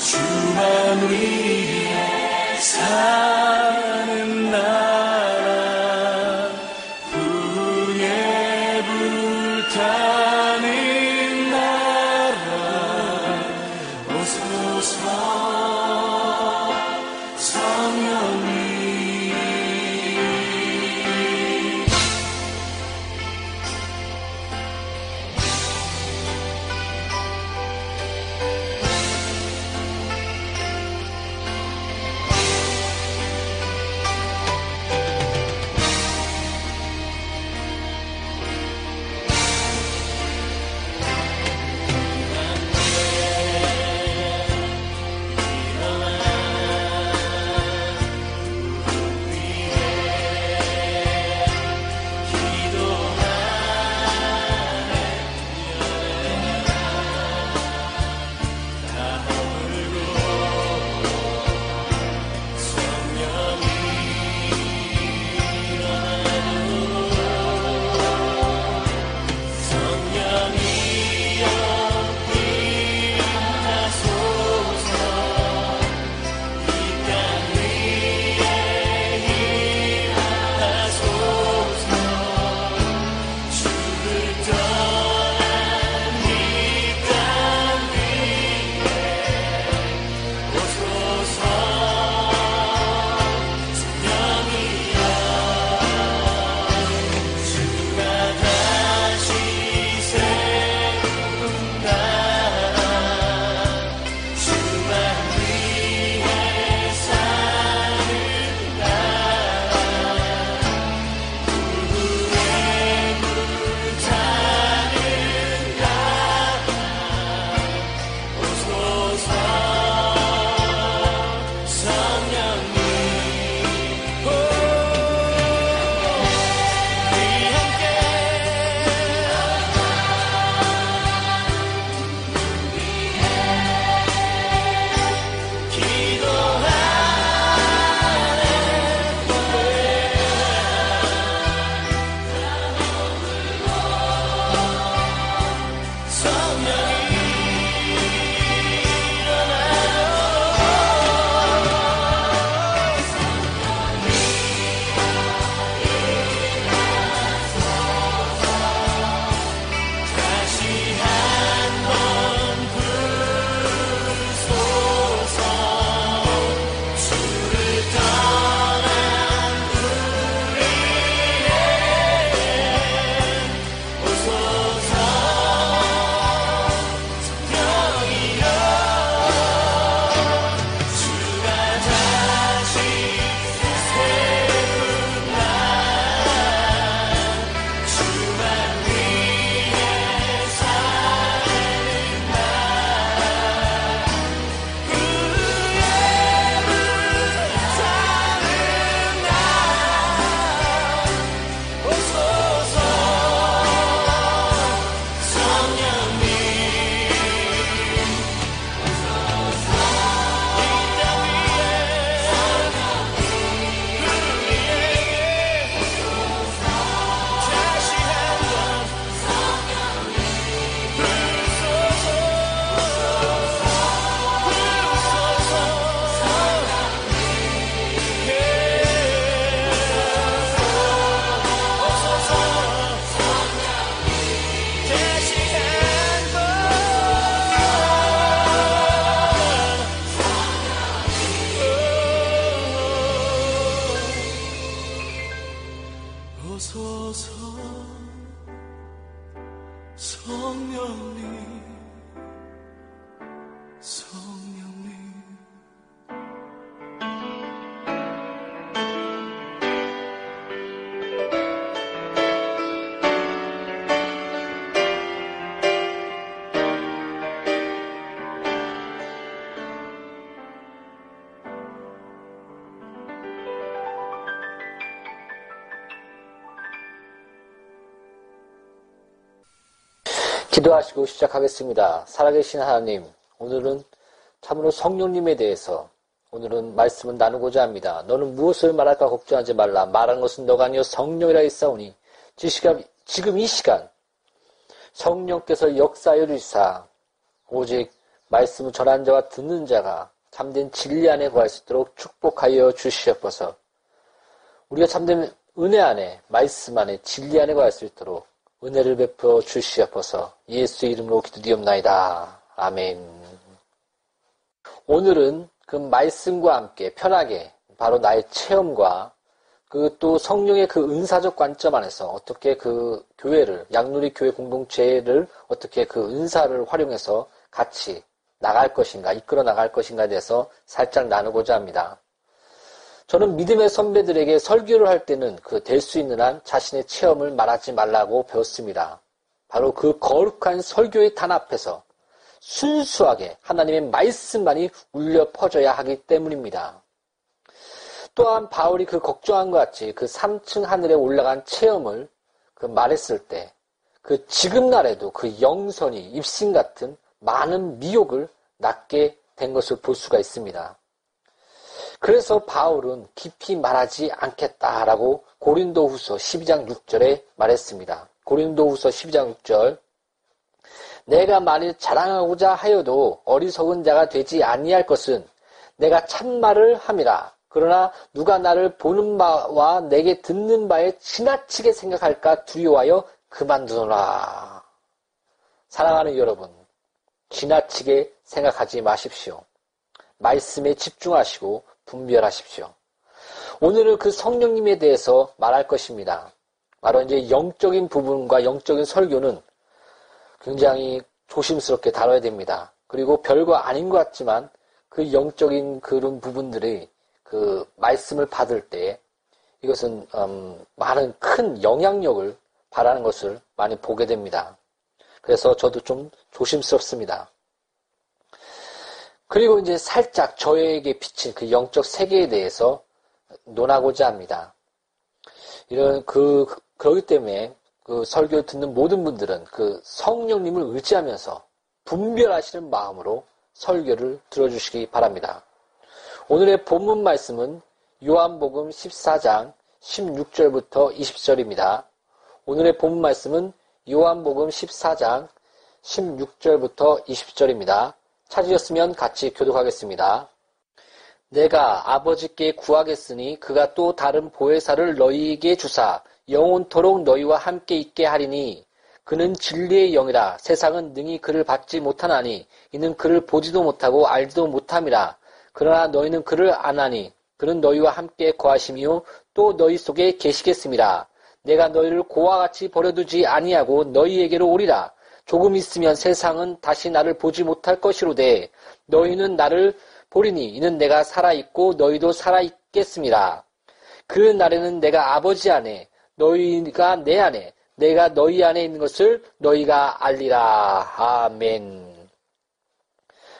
주만 위해 사 기도하시고 시작하겠습니다. 살아계신 하나님, 오늘은 참으로 성령님에 대해서 오늘은 말씀을 나누고자 합니다. 너는 무엇을 말할까 걱정하지 말라. 말하는 것은 너가 아니요 성령이라 했사오니 지금 이 시간 성령께서 역사여 주사 오직 말씀을 전한 자와 듣는 자가 참된 진리 안에 구할 수 있도록 축복하여 주시옵소서. 우리가 참된 은혜 안에 말씀 안에 진리 안에 구할 수 있도록 은혜를 베풀어 주시옵소서. 예수 이름으로 기도드리옵나이다. 아멘. 오늘은 그 말씀과 함께 편하게 바로 나의 체험과 그 또 성령의 그 은사적 관점 안에서 어떻게 그 교회를 양누리 교회 공동체를 어떻게 그 은사를 활용해서 같이 나갈 것인가 이끌어 나갈 것인가에 대해서 살짝 나누고자 합니다. 저는 믿음의 선배들에게 설교를 할 때는 그 될 수 있는 한 자신의 체험을 말하지 말라고 배웠습니다. 바로 그 거룩한 설교의 단 앞에서 순수하게 하나님의 말씀만이 울려 퍼져야 하기 때문입니다. 또한 바울이 그 걱정한 것 같이 그 3층 하늘에 올라간 체험을 그 말했을 때 그 지금 날에도 그 영선이 입신 같은 많은 미혹을 낳게 된 것을 볼 수가 있습니다. 그래서 바울은 깊이 말하지 않겠다라고 고린도 후서 12장 6절에 말했습니다. 고린도 후서 12장 6절 내가 만일 자랑하고자 하여도 어리석은 자가 되지 아니할 것은 내가 참말을 함이라. 그러나 누가 나를 보는 바와 내게 듣는 바에 지나치게 생각할까 두려워하여 그만두노라. 사랑하는 여러분, 지나치게 생각하지 마십시오. 말씀에 집중하시고 분별하십시오. 오늘은 그 성령님에 대해서 말할 것입니다. 바로 이제 영적인 부분과 영적인 설교는 굉장히 조심스럽게 다뤄야 됩니다. 그리고 별거 아닌 것 같지만 그 영적인 그런 부분들이 그 말씀을 받을 때 이것은 음, 많은 큰 영향력을 바라는 것을 많이 보게 됩니다. 그래서 저도 좀 조심스럽습니다. 그리고 이제 살짝 저에게 비친 그 영적 세계에 대해서 논하고자 합니다. 이런 그 그러기 때문에 그 설교 듣는 모든 분들은 그 성령님을 의지하면서 분별하시는 마음으로 설교를 들어주시기 바랍니다. 오늘의 본문 말씀은 요한복음 14장 16절부터 20절입니다. 오늘의 본문 말씀은 요한복음 14장 16절부터 20절입니다. 찾으셨으면 같이 교독하겠습니다. 내가 아버지께 구하겠으니 그가 또 다른 보혜사를 너희에게 주사 영원토록 너희와 함께 있게 하리니 그는 진리의 영이라 세상은 능히 그를 받지 못하나니 이는 그를 보지도 못하고 알지도 못함이라 그러나 너희는 그를 아나니 그는 너희와 함께 거하시며 또 너희 속에 계시겠습니다. 내가 너희를 고와 같이 버려두지 아니하고 너희에게로 오리라. 조금 있으면 세상은 다시 나를 보지 못할 것이로되 너희는 나를 보리니 이는 내가 살아있고 너희도 살아있겠습니다. 그 날에는 내가 아버지 안에 너희가 내 안에 내가 너희 안에 있는 것을 너희가 알리라. 아멘.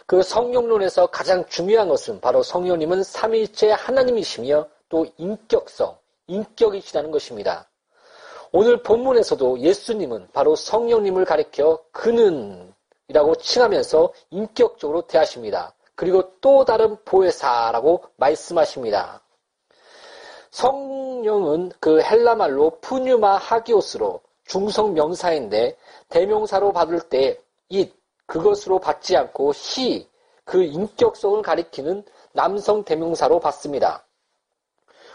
그 성령론에서 가장 중요한 것은 바로 성령님은 삼위일체 하나님이시며 또 인격성, 인격이시라는 것입니다. 오늘 본문에서도 예수님은 바로 성령님을 가리켜 그는 이라고 칭하면서 인격적으로 대하십니다. 그리고 또 다른 보혜사라고 말씀하십니다. 성령은 그 헬라말로 푸뉴마 하기오스로 중성 명사인데 대명사로 받을 때 잇, 그것으로 받지 않고 히, 그 인격성을 가리키는 남성 대명사로 받습니다.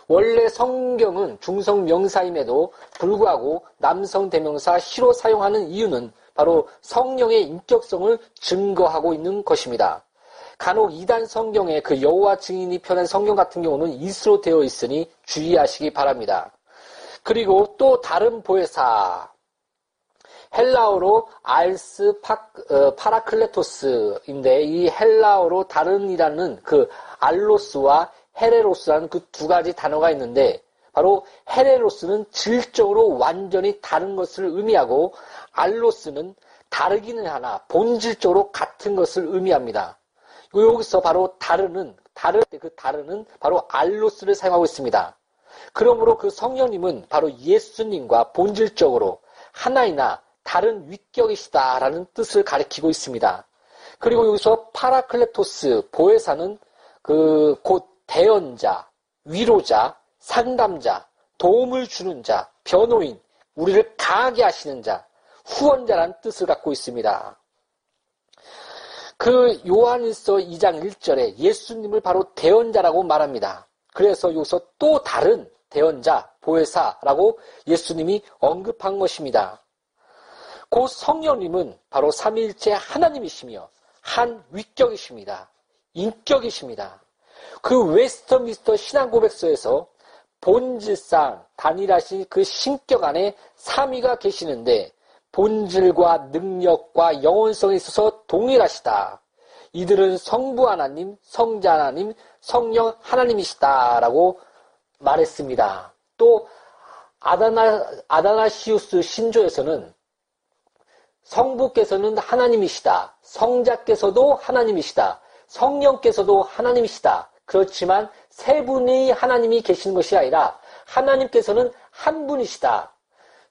원래 성경은 중성 명사임에도 불구하고 남성 대명사 He로 사용하는 이유는 바로 성령의 인격성을 증거하고 있는 것입니다. 간혹 이단 성경에 그 여호와 증인이 펴낸 성경 같은 경우는 이스로 되어 있으니 주의하시기 바랍니다. 그리고 또 다른 보혜사 헬라어로 알스 파, 어, 파라클레토스인데 이 헬라어로 다른이라는 그 알로스와 헤레로스라는 그 두 가지 단어가 있는데 바로 헤레로스는 질적으로 완전히 다른 것을 의미하고 알로스는 다르기는 하나 본질적으로 같은 것을 의미합니다. 여기서 바로 다르는 다를 때 그 다르는 바로 알로스를 사용하고 있습니다. 그러므로 그 성령님은 바로 예수님과 본질적으로 하나이나 다른 위격이시다라는 뜻을 가리키고 있습니다. 그리고 여기서 파라클레토스 보혜사는 그 곧 대언자, 위로자, 상담자, 도움을 주는 자, 변호인, 우리를 강하게 하시는 자, 후원자라는 뜻을 갖고 있습니다. 그 요한일서 2장 1절에 예수님을 바로 대언자라고 말합니다. 그래서 여기서 또 다른 대언자, 보혜사라고 예수님이 언급한 것입니다. 그 성령님은 바로 삼위일체 하나님이시며 한 위격이십니다. 인격이십니다. 그 웨스터미스터 신앙고백서에서 본질상 단일하신 그 신격 안에 삼위가 계시는데 본질과 능력과 영원성에 있어서 동일하시다. 이들은 성부 하나님, 성자 하나님, 성령 하나님이시다라고 말했습니다. 또 아다나 아다나시우스 신조에서는 성부께서는 하나님이시다. 성자께서도 하나님이시다. 성령께서도 하나님이시다. 그렇지만 세 분의 하나님이 계시는 것이 아니라 하나님께서는 한 분이시다.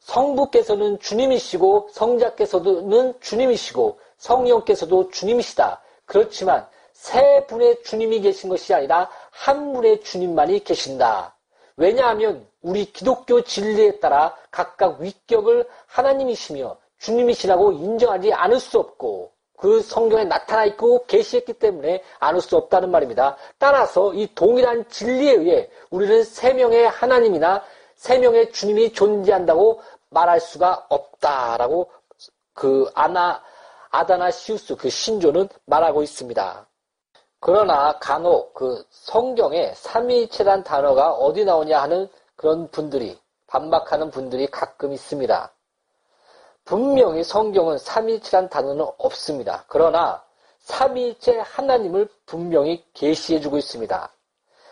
성부께서는 주님이시고 성자께서는 주님이시고 성령께서도 주님이시다. 그렇지만 세 분의 주님이 계신 것이 아니라 한 분의 주님만이 계신다. 왜냐하면 우리 기독교 진리에 따라 각각 위격을 하나님이시며 주님이시라고 인정하지 않을 수 없고 그 성경에 나타나 있고 계시했기 때문에 않을 수 없다는 말입니다. 따라서 이 동일한 진리에 의해 우리는 세 명의 하나님이나 세 명의 주님이 존재한다고 말할 수가 없다라고 그 아나 아다나 시우스 그 신조는 말하고 있습니다. 그러나 간혹 그 성경에 삼위일체란 단어가 어디 나오냐 하는 그런 분들이 반박하는 분들이 가끔 있습니다. 분명히 성경은 삼위일체란 단어는 없습니다. 그러나 삼위일체 하나님을 분명히 계시해주고 있습니다.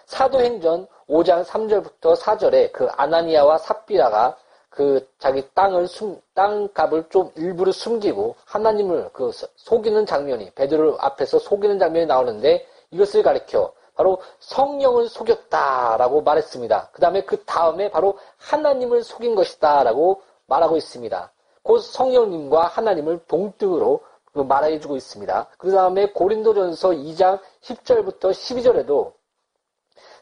사도행전 5장 3절부터 4절에 그 아나니아와 삽비라가 그 자기 땅을 숨, 땅값을 좀 일부러 숨기고 하나님을 그 속이는 장면이 베드로 앞에서 속이는 장면이 나오는데 이것을 가리켜 바로 성령을 속였다라고 말했습니다. 그 다음에 그 다음에 바로 하나님을 속인 것이다라고 말하고 있습니다. 곧 성령님과 하나님을 동등으로 그 말해주고 있습니다. 그 다음에 고린도전서 2장 10절부터 12절에도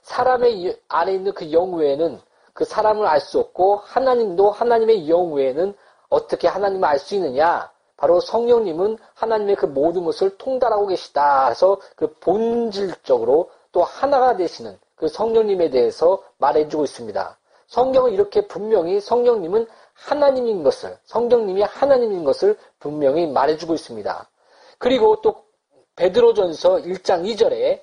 사람의 안에 있는 그 영 외에는 그 사람을 알 수 없고 하나님도 하나님의 영 외에는 어떻게 하나님을 알 수 있느냐? 바로 성령님은 하나님의 그 모든 것을 통달하고 계시다. 해서 그 본질적으로 또 하나가 되시는 그 성령님에 대해서 말해주고 있습니다. 성경은 이렇게 분명히 성령님은 하나님인 것을, 성령님이 하나님인 것을 분명히 말해주고 있습니다. 그리고 또 베드로전서 1장 2절에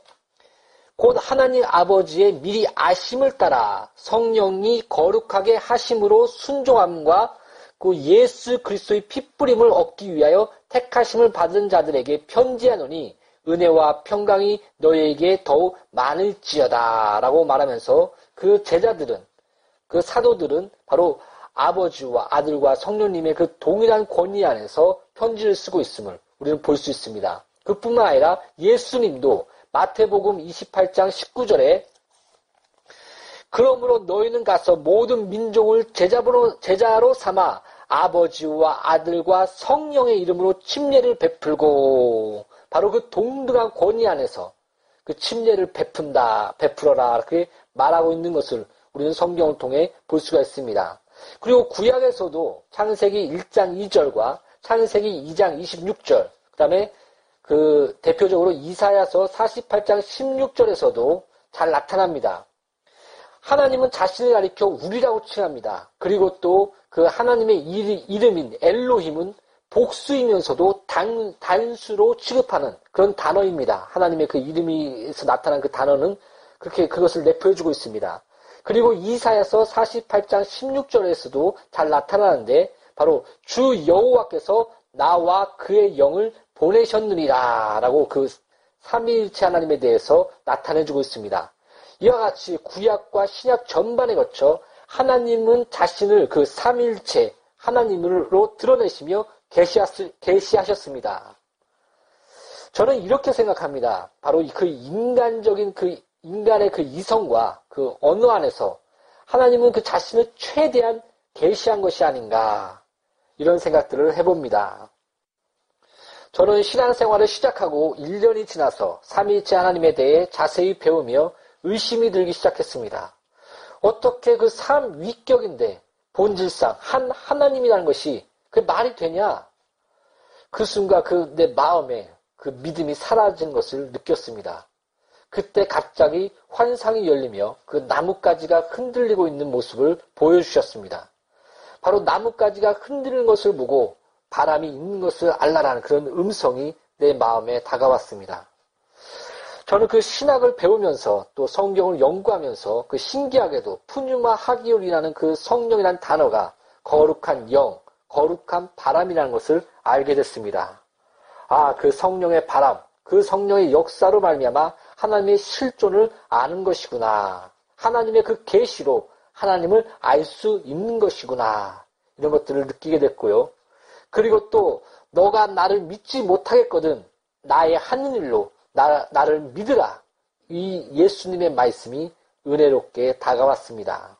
곧 하나님 아버지의 미리 아심을 따라 성령이 거룩하게 하심으로 순종함과 그 예수 그리스도의 핏뿌림을 얻기 위하여 택하심을 받은 자들에게 편지하노니 은혜와 평강이 너희에게 더욱 많을지어다라고 말하면서 그 제자들은 그 사도들은 바로 아버지와 아들과 성령님의 그 동일한 권위 안에서 편지를 쓰고 있음을 우리는 볼 수 있습니다. 그뿐만 아니라 예수님도 마태복음 28장 19절에 그러므로 너희는 가서 모든 민족을 제자로, 제자로 삼아 아버지와 아들과 성령의 이름으로 침례를 베풀고 바로 그 동등한 권위 안에서 그 침례를 베푼다, 베풀어라 그렇게 말하고 있는 것을 우리는 성경을 통해 볼 수가 있습니다. 그리고 구약에서도 창세기 1장 2절과 창세기 2장 26절, 그 다음에 그 대표적으로 이사야서 48장 16절에서도 잘 나타납니다. 하나님은 자신을 가리켜 우리라고 칭합니다. 그리고 또 그 하나님의 이름인 엘로힘은 복수이면서도 단, 단수로 취급하는 그런 단어입니다. 하나님의 그 이름에서 나타난 그 단어는 그렇게 그것을 내포해주고 있습니다. 그리고 이사야서 48장 16절에서도 잘 나타나는데 바로 주 여호와께서 나와 그의 영을 보내셨느니라 라고 그 삼위일체 하나님에 대해서 나타내주고 있습니다. 이와 같이 구약과 신약 전반에 거쳐 하나님은 자신을 그 삼일체 하나님으로 드러내시며 계시하셨습니다. 저는 이렇게 생각합니다. 바로 그 인간적인 그 인간의 그 이성과 그 언어 안에서 하나님은 그 자신을 최대한 계시한 것이 아닌가. 이런 생각들을 해봅니다. 저는 신앙생활을 시작하고 1년이 지나서 삼위일체 하나님에 대해 자세히 배우며 의심이 들기 시작했습니다. 어떻게 그삶 위격인데 본질상 한 하나님이라는 것이 그 말이 되냐? 그 순간 그 내 마음에 그 믿음이 사라진 것을 느꼈습니다. 그때 갑자기 환상이 열리며 그 나뭇가지가 흔들리고 있는 모습을 보여주셨습니다. 바로 나뭇가지가 흔들리는 것을 보고 바람이 있는 것을 알라라는 그런 음성이 내 마음에 다가왔습니다. 저는 그 신학을 배우면서 또 성경을 연구하면서 그 신기하게도 푸뉴마 하기올이라는 그 성령이라는 단어가 거룩한 영, 거룩한 바람이라는 것을 알게 됐습니다. 아, 그 성령의 바람, 그 성령의 역사로 말미암아 하나님의 실존을 아는 것이구나. 하나님의 그 계시로 하나님을 알 수 있는 것이구나. 이런 것들을 느끼게 됐고요. 그리고 또 너가 나를 믿지 못하겠거든. 나의 하는 일로 나, 나를 믿으라. 이 예수님의 말씀이 은혜롭게 다가왔습니다.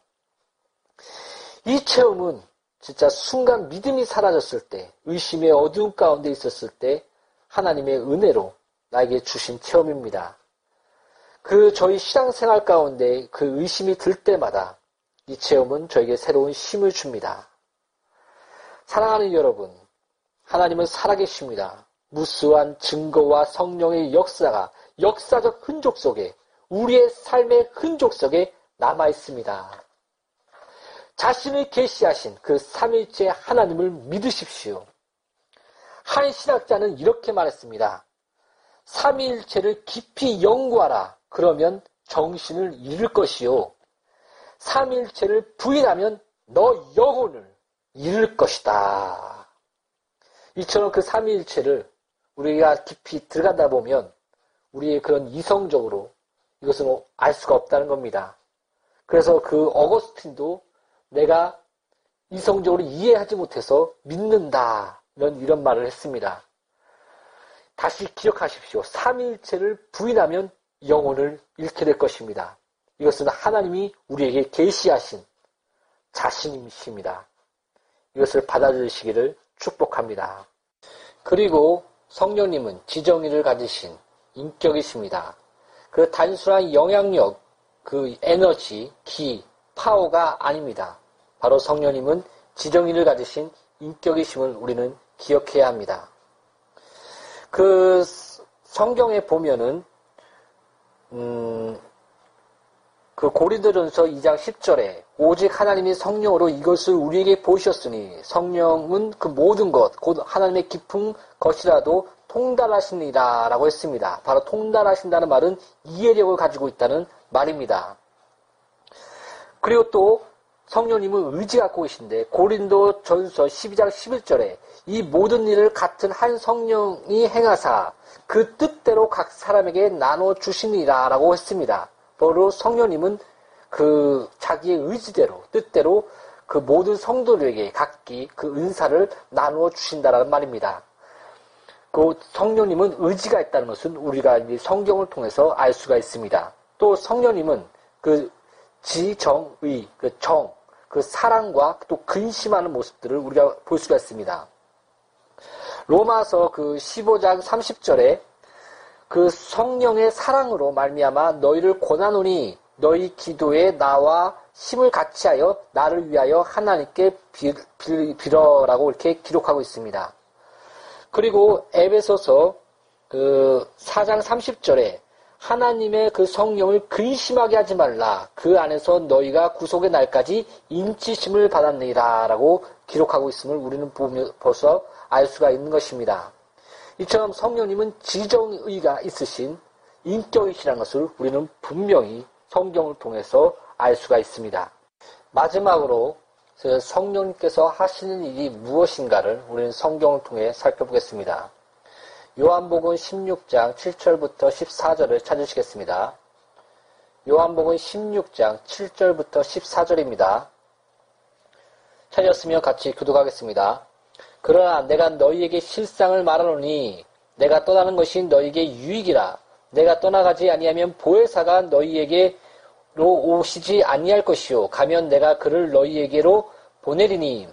이 체험은 진짜 순간 믿음이 사라졌을 때, 의심의 어두운 가운데 있었을 때, 하나님의 은혜로 나에게 주신 체험입니다. 그 저희 신앙생활 가운데 그 의심이 들 때마다 이 체험은 저에게 새로운 힘을 줍니다. 사랑하는 여러분, 하나님은 살아계십니다. 무수한 증거와 성령의 역사가 역사적 흔적 속에 우리의 삶의 흔적 속에 남아 있습니다. 자신을 계시하신 그 삼일째 하나님을 믿으십시오. 한 신학자는 이렇게 말했습니다. 삼일체를 깊이 연구하라. 그러면 정신을 잃을 것이요. 삼일체를 부인하면 너 영혼을 잃을 것이다. 이처럼 그 삼일체를 우리가 깊이 들어가다 보면 우리의 그런 이성적으로 이것은 알 수가 없다는 겁니다. 그래서 그 어거스틴도 내가 이성적으로 이해하지 못해서 믿는다. 이런, 이런 말을 했습니다. 다시 기억하십시오. 삼일체를 부인하면 영혼을 잃게 될 것입니다. 이것은 하나님이 우리에게 계시하신 자신이십니다. 이것을 받아들이시기를 축복합니다. 그리고 성령님은 지정의를 가지신 인격이십니다. 그 단순한 영향력, 그 에너지, 기, 파워가 아닙니다. 바로 성령님은 지정의를 가지신 인격이심을 우리는 기억해야 합니다. 그 성경에 보면은 음, 그 고린도전서 2장 10절에 오직 하나님이 성령으로 이것을 우리에게 보셨으니 성령은 그 모든 것, 곧 하나님의 깊은 것이라도 통달하시니라 라고 했습니다. 바로 통달하신다는 말은 이해력을 가지고 있다는 말입니다. 그리고 또 성령님은 의지 갖고 계신데 고린도 전서 12장 11절에 이 모든 일을 같은 한 성령이 행하사 그 뜻대로 각 사람에게 나눠 주시니라 라고 했습니다. 바로 성령님은 그 자기의 의지대로 뜻대로 그 모든 성도들에게 각기 그 은사를 나누어 주신다라는 말입니다. 그 성령님은 의지가 있다는 것은 우리가 성경을 통해서 알 수가 있습니다. 또 성령님은 그 지정의, 그 정, 그 사랑과 또 근심하는 모습들을 우리가 볼 수가 있습니다. 로마서 그 15장 30절에 그 성령의 사랑으로 말미암아 너희를 권하노니 너희 기도에 나와 힘을 같이하여 나를 위하여 하나님께 빌어라고 이렇게 기록하고 있습니다. 그리고 에베소서 그 4장 30절에 하나님의 그 성령을 근심하게 하지 말라. 그 안에서 너희가 구속의 날까지 인치심을 받았느니라. 라고 기록하고 있음을 우리는 보며, 벌써 알 수가 있는 것입니다. 이처럼 성령님은 지정의가 있으신 인격이시라는 것을 우리는 분명히 성경을 통해서 알 수가 있습니다. 마지막으로 성령님께서 하시는 일이 무엇인가를 우리는 성경을 통해 살펴보겠습니다. 요한복음 16장 7절부터 14절을 찾으시겠습니다. 요한복음 16장 7절부터 14절입니다. 찾았으면 같이 교독하겠습니다. 그러나 내가 너희에게 실상을 말하노니 내가 떠나는 것이 너희에게 유익이라. 내가 떠나가지 아니하면 보혜사가 너희에게로 오시지 아니할 것이요. 가면 내가 그를 너희에게로 보내리니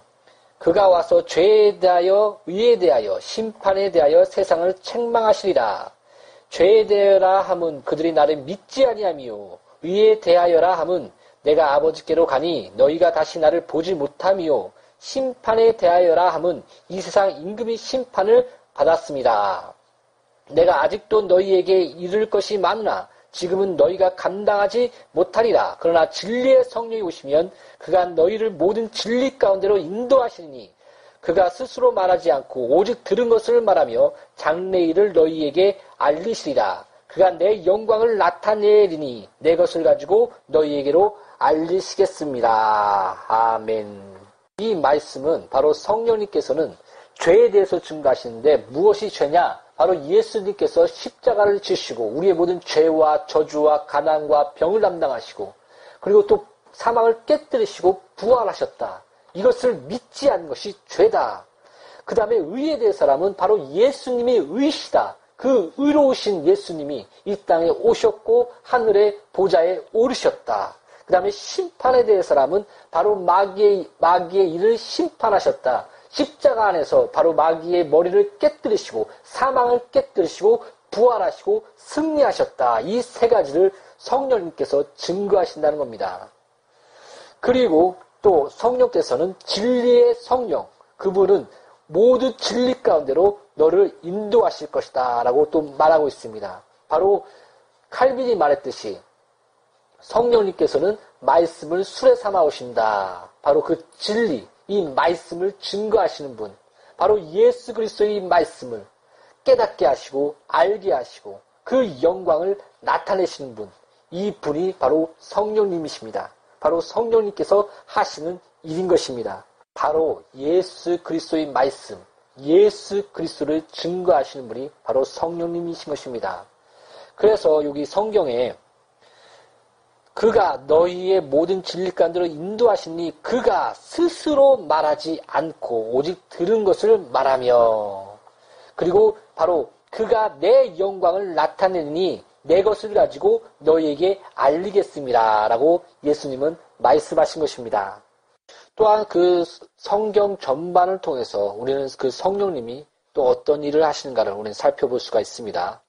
그가 와서 죄에 대하여 의에 대하여 심판에 대하여 세상을 책망하시리라. 죄에 대하여라 함은 그들이 나를 믿지 아니하미요. 의에 대하여라 함은 내가 아버지께로 가니 너희가 다시 나를 보지 못하미요 심판에 대하여라 함은 이 세상 임금이 심판을 받았습니다. 내가 아직도 너희에게 이를 것이 많으나 지금은 너희가 감당하지 못하리라. 그러나 진리의 성령이 오시면 그가 너희를 모든 진리 가운데로 인도하시니 그가 스스로 말하지 않고 오직 들은 것을 말하며 장래일을 너희에게 알리시리라. 그가 내 영광을 나타내리니 내 것을 가지고 너희에게로 알리시겠습니다. 아멘. 이 말씀은 바로 성령님께서는 죄에 대해서 증거하시는데 무엇이 죄냐? 바로 예수님께서 십자가를 지시고 우리의 모든 죄와 저주와 가난과 병을 담당하시고 그리고 또 사망을 깨뜨리시고 부활하셨다. 이것을 믿지 않는 것이 죄다. 그 다음에 의에 대해서라면 바로 예수님이 의시다. 그 의로우신 예수님이 이 땅에 오셨고 하늘의 보좌에 오르셨다. 그 다음에 심판에 대해서라면 바로 마귀의, 마귀의 일을 심판하셨다. 십자가 안에서 바로 마귀의 머리를 깨뜨리시고 사망을 깨뜨리시고 부활하시고 승리하셨다. 이 세 가지를 성령님께서 증거하신다는 겁니다. 그리고 또 성령께서는 진리의 성령, 그분은 모두 진리 가운데로 너를 인도하실 것이다. 라고 또 말하고 있습니다. 바로 칼빈이 말했듯이 성령님께서는 말씀을 술에 삼아 오신다. 바로 그 진리, 이 말씀을 증거하시는 분. 바로 예수 그리스도의 말씀을 깨닫게 하시고 알게 하시고 그 영광을 나타내시는 분. 이 분이 바로 성령님이십니다. 바로 성령님께서 하시는 일인 것입니다. 바로 예수 그리스도의 말씀, 예수 그리스도를 증거하시는 분이 바로 성령님이신 것입니다. 그래서 여기 성경에 그가 너희의 모든 진리관들을 인도하시니 그가 스스로 말하지 않고 오직 들은 것을 말하며 그리고 바로 그가 내 영광을 나타내니 내 것을 가지고 너희에게 알리겠습니다. 라고 예수님은 말씀하신 것입니다. 또한 그 성경 전반을 통해서 우리는 그 성령님이 또 어떤 일을 하시는가를 우리는 살펴볼 수가 있습니다.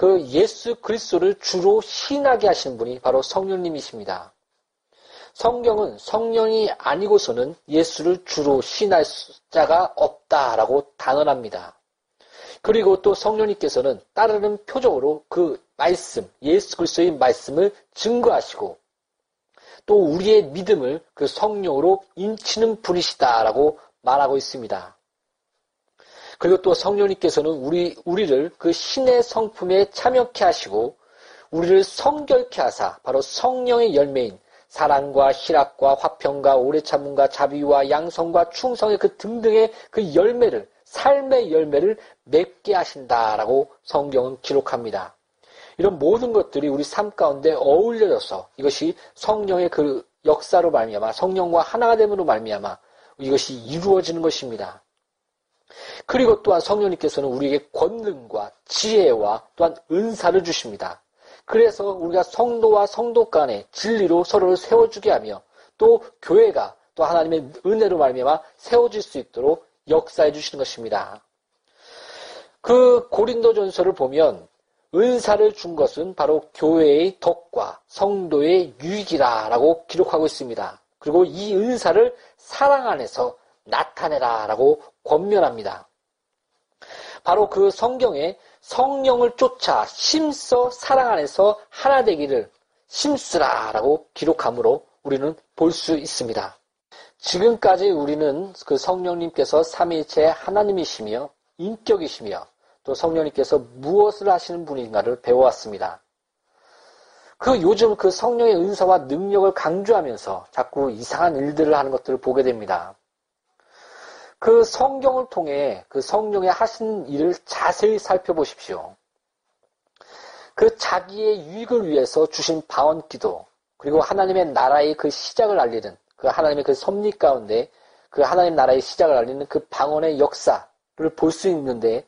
그 예수 그리스도를 주로 신하게 하신 분이 바로 성령님이십니다. 성경은 성령이 아니고서는 예수를 주로 신할 자가 없다라고 단언합니다. 그리고 또 성령님께서는 따르는 표적으로 그 말씀, 예수 그리스도의 말씀을 증거하시고 또 우리의 믿음을 그 성령으로 인치는 분이시다라고 말하고 있습니다. 그리고 또 성령님께서는 우리, 우리를 그 신의 성품에 참여케 하시고 우리를 성결케 하사 바로 성령의 열매인 사랑과 희락과 화평과 오래 참음과 자비와 양성과 충성의 그 등등의 그 열매를 삶의 열매를 맺게 하신다라고 성경은 기록합니다. 이런 모든 것들이 우리 삶 가운데 어울려져서 이것이 성령의 그 역사로 말미암아 성령과 하나가 됨으로 말미암아 이것이 이루어지는 것입니다. 그리고 또한 성령님께서는 우리에게 권능과 지혜와 또한 은사를 주십니다. 그래서 우리가 성도와 성도 간의 진리로 서로를 세워주게 하며 또 교회가 또 하나님의 은혜로 말미암아 세워질 수 있도록 역사해 주시는 것입니다. 그 고린도전서를 보면 은사를 준 것은 바로 교회의 덕과 성도의 유익이라라고 기록하고 있습니다. 그리고 이 은사를 사랑 안에서 나타내라 라고 권면합니다. 바로 그 성경에 성령을 쫓아 심써 사랑 안에서 하나 되기를 심쓰라 라고 기록함으로 우리는 볼 수 있습니다. 지금까지 우리는 그 성령님께서 삼위일체 하나님이시며 인격이시며 또 성령님께서 무엇을 하시는 분인가를 배워왔습니다. 그 요즘 그 성령의 은사와 능력을 강조하면서 자꾸 이상한 일들을 하는 것들을 보게 됩니다. 그 성경을 통해 그 성령의 하신 일을 자세히 살펴보십시오. 그 자기의 유익을 위해서 주신 바원 기도, 그리고 하나님의 나라의 그 시작을 알리는 그 하나님의 그 섭리 가운데 그 하나님 나라의 시작을 알리는 그 방언의 역사를 볼 수 있는데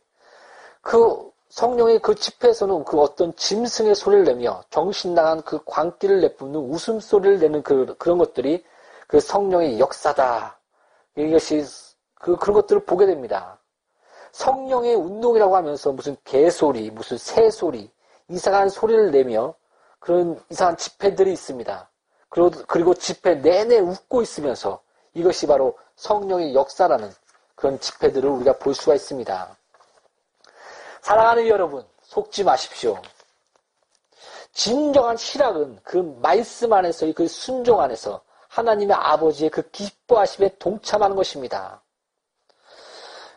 그 성령의 그 집회에서는 그 어떤 짐승의 소리를 내며 정신 나간 그 광기를 내뿜는 웃음소리를 내는 그, 그런 것들이 그 성령의 역사다. 이것이 그, 그런 것들을 보게 됩니다. 성령의 운동이라고 하면서 무슨 개소리, 무슨 새소리, 이상한 소리를 내며 그런 이상한 집회들이 있습니다. 그리고 집회 내내 웃고 있으면서 이것이 바로 성령의 역사라는 그런 집회들을 우리가 볼 수가 있습니다. 사랑하는 여러분, 속지 마십시오. 진정한 희락은 그 말씀 안에서의 그 순종 안에서 하나님의 아버지의 그 기뻐하심에 동참하는 것입니다.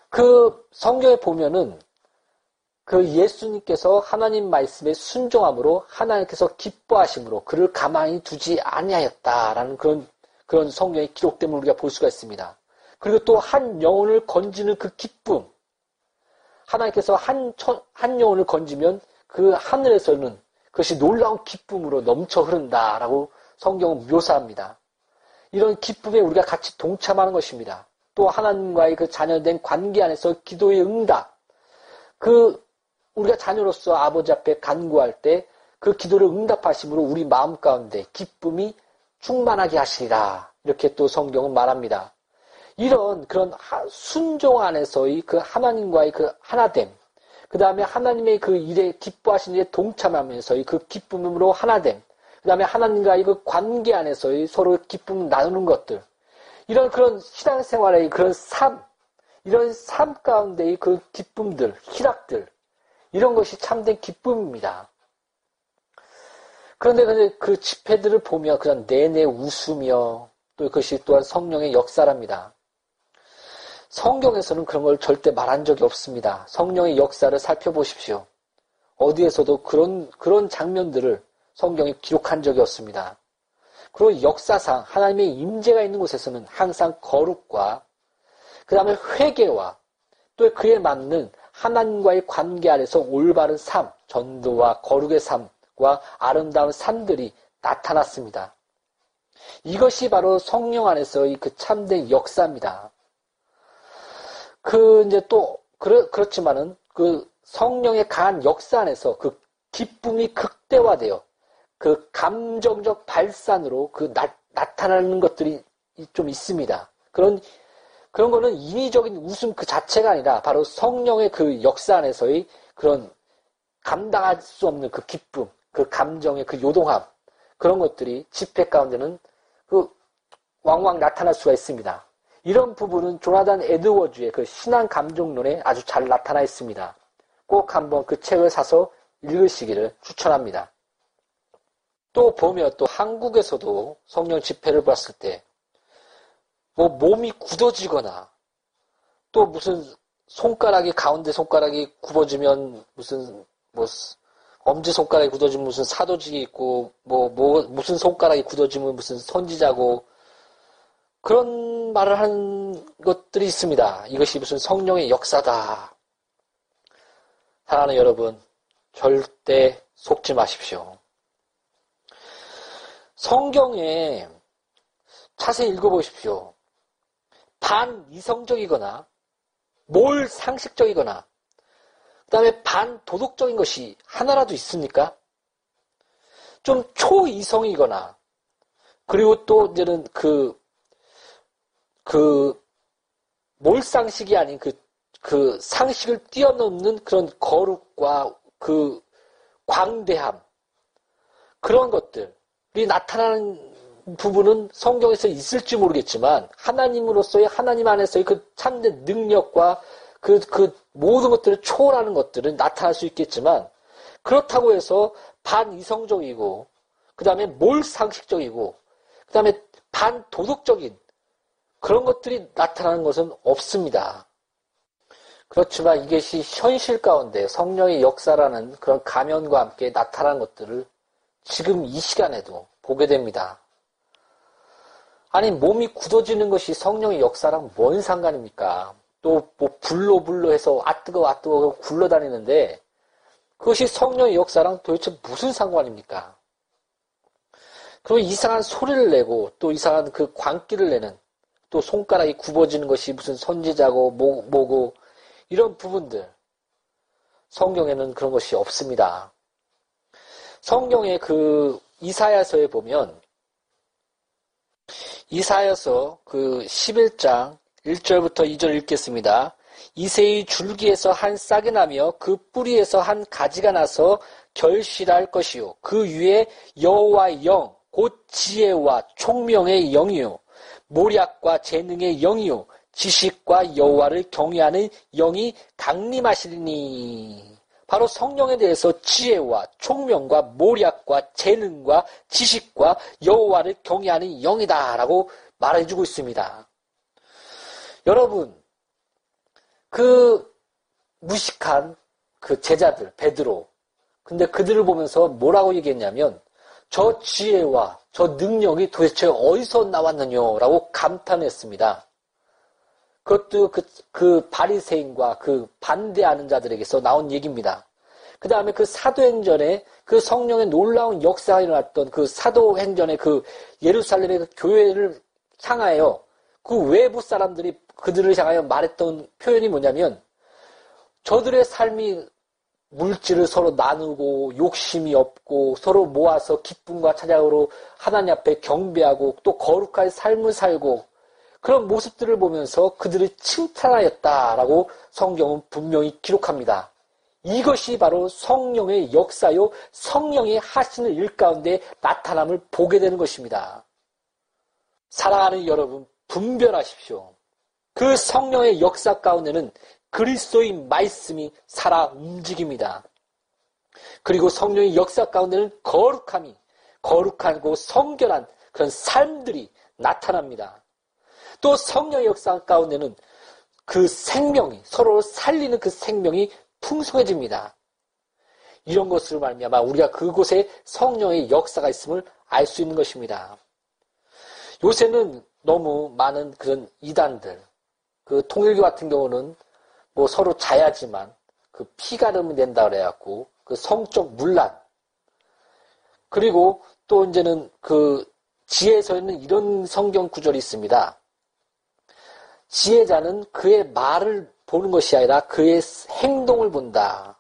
그 성경에 보면은 그 예수님께서 하나님 말씀에 순종함으로 하나님께서 기뻐하심으로 그를 가만히 두지 아니하였다라는 그런 그런 성경의 기록됨을 우리가 볼 수가 있습니다. 그리고 또 한 영혼을 건지는 그 기쁨. 하나님께서 한, 한 영혼을 건지면 그 하늘에서는 그것이 놀라운 기쁨으로 넘쳐 흐른다라고 성경은 묘사합니다. 이런 기쁨에 우리가 같이 동참하는 것입니다. 또 하나님과의 그 자녀된 관계 안에서 기도의 응답. 그 우리가 자녀로서 아버지 앞에 간구할 때 그 기도를 응답하심으로 우리 마음 가운데 기쁨이 충만하게 하시리라. 이렇게 또 성경은 말합니다. 이런 그런 순종 안에서의 그 하나님과의 그 하나됨, 그 다음에 하나님의 그 일에 기뻐하시는 일에 동참하면서의 그 기쁨으로 하나됨, 그 다음에 하나님과의 그 관계 안에서의 서로 기쁨을 나누는 것들, 이런 그런 신앙생활의 그런 삶, 이런 삶 가운데의 그 기쁨들, 희락들, 이런 것이 참된 기쁨입니다. 그런데 그 집회들을 보며 그냥 내내 웃으며 또 그것이 또한 성령의 역사랍니다. 성경에서는 그런 걸 절대 말한 적이 없습니다. 성령의 역사를 살펴보십시오. 어디에서도 그런, 그런 장면들을 성경에 기록한 적이 없습니다. 그리고 역사상 하나님의 임재가 있는 곳에서는 항상 거룩과 그 다음에 회개와 또 그에 맞는 하나님과의 관계 아래서 올바른 삶, 전도와 거룩의 삶과 아름다운 산들이 나타났습니다. 이것이 바로 성령 안에서의 그 참된 역사입니다. 그 이제 또 그렇, 그렇지만은 그 성령의 강한 역사 안에서 그 기쁨이 극대화되어 그 감정적 발산으로 그 나, 나타나는 것들이 좀 있습니다. 그런 그런 거는 인위적인 웃음 그 자체가 아니라 바로 성령의 그 역사 안에서의 그런 감당할 수 없는 그 기쁨, 그 감정의 그 요동함, 그런 것들이 집회 가운데는 그 왕왕 나타날 수가 있습니다. 이런 부분은 조나단 에드워즈의 그 신앙 감정론에 아주 잘 나타나 있습니다. 꼭 한번 그 책을 사서 읽으시기를 추천합니다. 또 보면 또 한국에서도 성령 집회를 봤을 때 뭐 몸이 굳어지거나 또 무슨 손가락이 가운데 손가락이 굽어지면 무슨 뭐 엄지 손가락이 굳어지면 무슨 사도직이 있고 뭐, 뭐 무슨 손가락이 굳어지면 무슨 선지자고 그런 말을 하는 것들이 있습니다. 이것이 무슨 성령의 역사다. 사랑하는 여러분, 절대 속지 마십시오. 성경에 자세히 읽어보십시오. 반이성적이거나 몰 상식적이거나 그 다음에 반도덕적인 것이 하나라도 있습니까? 좀 초이성이거나 그리고 또 이제는 그, 그, 몰상식이 아닌 그, 그 상식을 뛰어넘는 그런 거룩과 그 광대함, 그런 것들이 나타나는 부분은 성경에서 있을지 모르겠지만 하나님으로서의 하나님 안에서의 그 참된 능력과 그, 그 모든 것들을 초월하는 것들은 나타날 수 있겠지만 그렇다고 해서 반이성적이고 그 다음에 몰상식적이고 그 다음에 반도덕적인 그런 것들이 나타나는 것은 없습니다. 그렇지만 이것이 현실 가운데 성령의 역사라는 그런 가면과 함께 나타난 것들을 지금 이 시간에도 보게 됩니다. 아니 몸이 굳어지는 것이 성령의 역사랑 뭔 상관입니까? 또 뭐 불로 불로 해서 아 뜨거 아 뜨거 굴러다니는데 그것이 성령의 역사랑 도대체 무슨 상관입니까? 그리고 이상한 소리를 내고 또 이상한 그 광기를 내는 또 손가락이 굽어지는 것이 무슨 선지자고 뭐, 뭐고 이런 부분들 성경에는 그런 것이 없습니다. 성경의 그 이사야서에 보면 이사여서 그 11장 1절부터 2절 읽겠습니다. 이세의 줄기에서 한 싹이 나며 그 뿌리에서 한 가지가 나서 결실할 것이요. 그 위에 여호와의 영, 곧 지혜와 총명의 영이요. 모략과 재능의 영이요. 지식과 여호와를 경외하는 영이 강림하시리니. 바로 성령에 대해서 지혜와 총명과 모략과 재능과 지식과 여호와를 경외하는 영이다라고 말해주고 있습니다. 여러분, 그 무식한 그 제자들 베드로, 근데 그들을 보면서 뭐라고 얘기했냐면 저 지혜와 저 능력이 도대체 어디서 나왔느냐라고 감탄했습니다. 그것도 그, 그 바리새인과 그 반대하는 자들에게서 나온 얘기입니다. 그 다음에 그 사도행전에 그 성령의 놀라운 역사가 일어났던 그 사도행전의 그 예루살렘의 그 교회를 향하여 그 외부 사람들이 그들을 향하여 말했던 표현이 뭐냐면 저들의 삶이 물질을 서로 나누고 욕심이 없고 서로 모아서 기쁨과 찬양으로 하나님 앞에 경배하고 또 거룩한 삶을 살고 그런 모습들을 보면서 그들을 칭찬하였다라고 성경은 분명히 기록합니다. 이것이 바로 성령의 역사요, 성령이 하시는 일 가운데 나타남을 보게 되는 것입니다. 사랑하는 여러분, 분별하십시오. 그 성령의 역사 가운데는 그리스도의 말씀이 살아 움직입니다. 그리고 성령의 역사 가운데는 거룩함이, 거룩하고 성결한 그런 삶들이 나타납니다. 또 성령의 역사 가운데는 그 생명이 서로 살리는 그 생명이 풍성해집니다. 이런 것으로 말미암아 우리가 그곳에 성령의 역사가 있음을 알 수 있는 것입니다. 요새는 너무 많은 그런 이단들, 그 통일교 같은 경우는 뭐 서로 자야지만 그 피가 름이 된다 그래갖고 그 성적 문란 그리고 또 이제는 그 지혜서에는 이런 성경 구절이 있습니다. 지혜자는 그의 말을 보는 것이 아니라 그의 행동을 본다.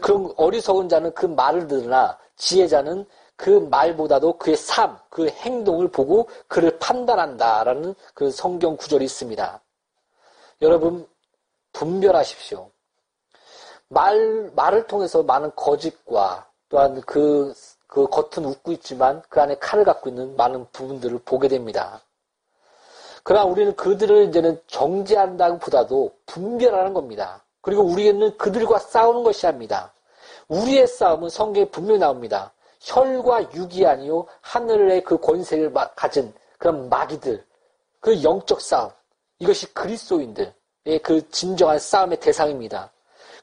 그런 어리석은 자는 그 말을 들으나 지혜자는 그 말보다도 그의 삶, 그 행동을 보고 그를 판단한다라는 그 성경 구절이 있습니다. 여러분 분별하십시오. 말 말을 통해서 많은 거짓과 또한 그, 그 겉은 웃고 있지만 그 안에 칼을 갖고 있는 많은 부분들을 보게 됩니다. 그러나 우리는 그들을 이제는 정죄한다기보다도 분별하는 겁니다. 그리고 우리는 그들과 싸우는 것이 아닙니다. 우리의 싸움은 성경에 분명히 나옵니다. 혈과 육이 아니요 하늘의 그 권세를 가진 그런 마귀들, 그 영적 싸움, 이것이 그리스도인들의 그 진정한 싸움의 대상입니다.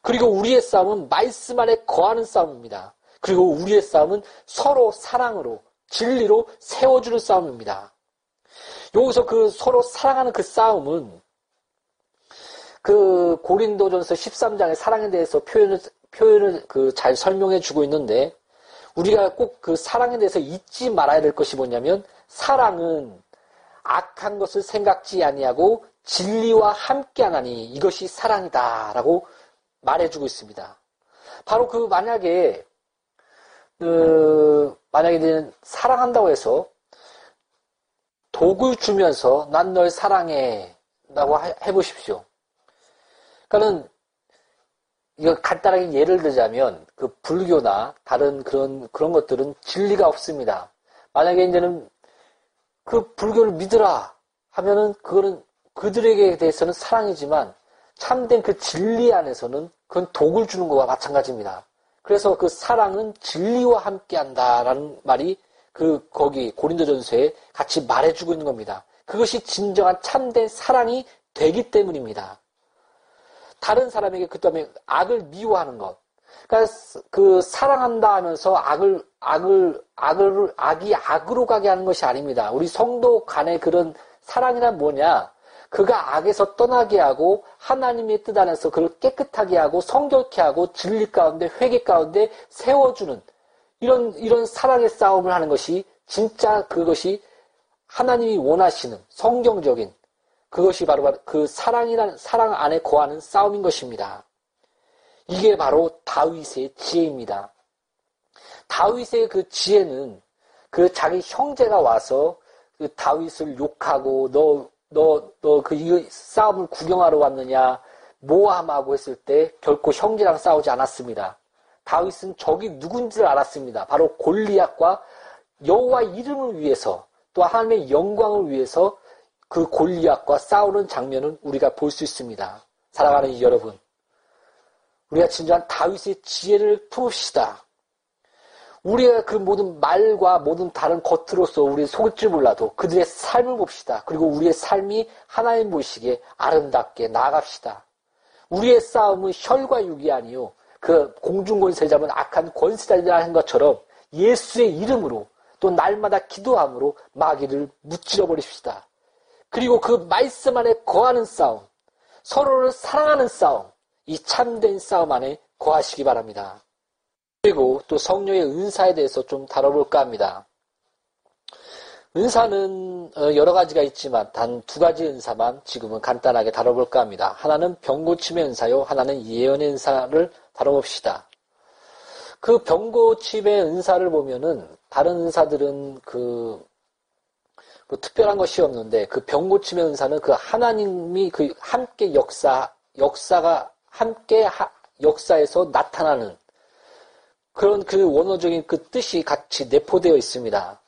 그리고 우리의 싸움은 말씀 안에 거하는 싸움입니다. 그리고 우리의 싸움은 서로 사랑으로 진리로 세워주는 싸움입니다. 여기서 그 서로 사랑하는 그 싸움은 그 고린도전서 13장의 사랑에 대해서 표현을 표현을 그 잘 설명해 주고 있는데 우리가 꼭 그 사랑에 대해서 잊지 말아야 될 것이 뭐냐면 사랑은 악한 것을 생각지 아니하고 진리와 함께하나니 이것이 사랑이다라고 말해주고 있습니다. 바로 그 만약에 그 만약에 사랑한다고 해서 독을 주면서 난 널 사랑해 라고 해보십시오. 그러니까는 이거 간단하게 예를 들자면 그 불교나 다른 그런 그런 것들은 진리가 없습니다. 만약에 이제는 그 불교를 믿으라 하면은 그거는 그들에게 대해서는 사랑이지만 참된 그 진리 안에서는 그건 독을 주는 것과 마찬가지입니다. 그래서 그 사랑은 진리와 함께 한다라는 말이 그 거기 고린도전서에 같이 말해주고 있는 겁니다. 그것이 진정한 참된 사랑이 되기 때문입니다. 다른 사람에게 그 다음에 악을 미워하는 것. 그러니까 그 사랑한다 하면서 악을 악을 악을 악이 악으로 가게 하는 것이 아닙니다. 우리 성도 간의 그런 사랑이란 뭐냐? 그가 악에서 떠나게 하고 하나님의 뜻 안에서 그를 깨끗하게 하고 성결케 하고 진리 가운데 회개 가운데 세워주는 이런 이런 사랑의 싸움을 하는 것이 진짜 그것이 하나님이 원하시는 성경적인 그것이 바로, 그 사랑이라는 사랑 안에 거하는 싸움인 것입니다. 이게 바로 다윗의 지혜입니다. 다윗의 그 지혜는 그 자기 형제가 와서 그 다윗을 욕하고 너 너, 너 그 싸움을 구경하러 왔느냐? 모함하고 했을 때 결코 형제랑 싸우지 않았습니다. 다윗은 적이 누군지를 알았습니다. 바로 골리앗과 여호와 이름을 위해서 또 하나님의 영광을 위해서 그 골리앗과 싸우는 장면은 우리가 볼 수 있습니다. 사랑하는 여러분, 우리가 진정한 다윗의 지혜를 품읍시다. 우리의 그 모든 말과 모든 다른 겉으로서 우리 속을 줄 몰라도 그들의 삶을 봅시다. 그리고 우리의 삶이 하나님 보시기에 아름답게 나아갑시다. 우리의 싸움은 혈과 육이 아니요. 그 공중권세 잡은 악한 권세자들이라는 것처럼 예수의 이름으로 또 날마다 기도함으로 마귀를 무찌러 버립시다. 그리고 그 말씀 안에 거하는 싸움, 서로를 사랑하는 싸움, 이 참된 싸움 안에 거하시기 바랍니다. 그리고 또 성령의 은사에 대해서 좀 다뤄볼까 합니다. 은사는 어, 여러 가지가 있지만 단 두 가지 은사만 지금은 간단하게 다뤄볼까 합니다. 하나는 병고침의 은사요, 하나는 예언의 은사를 다뤄봅시다. 그 병고침의 은사를 보면은 다른 은사들은 그, 뭐 특별한 것이 없는데 그 병고침의 은사는 그 하나님이 그 함께 역사 역사가 함께 하, 역사에서 나타나는 그런 그 원어적인 그 뜻이 같이 내포되어 있습니다.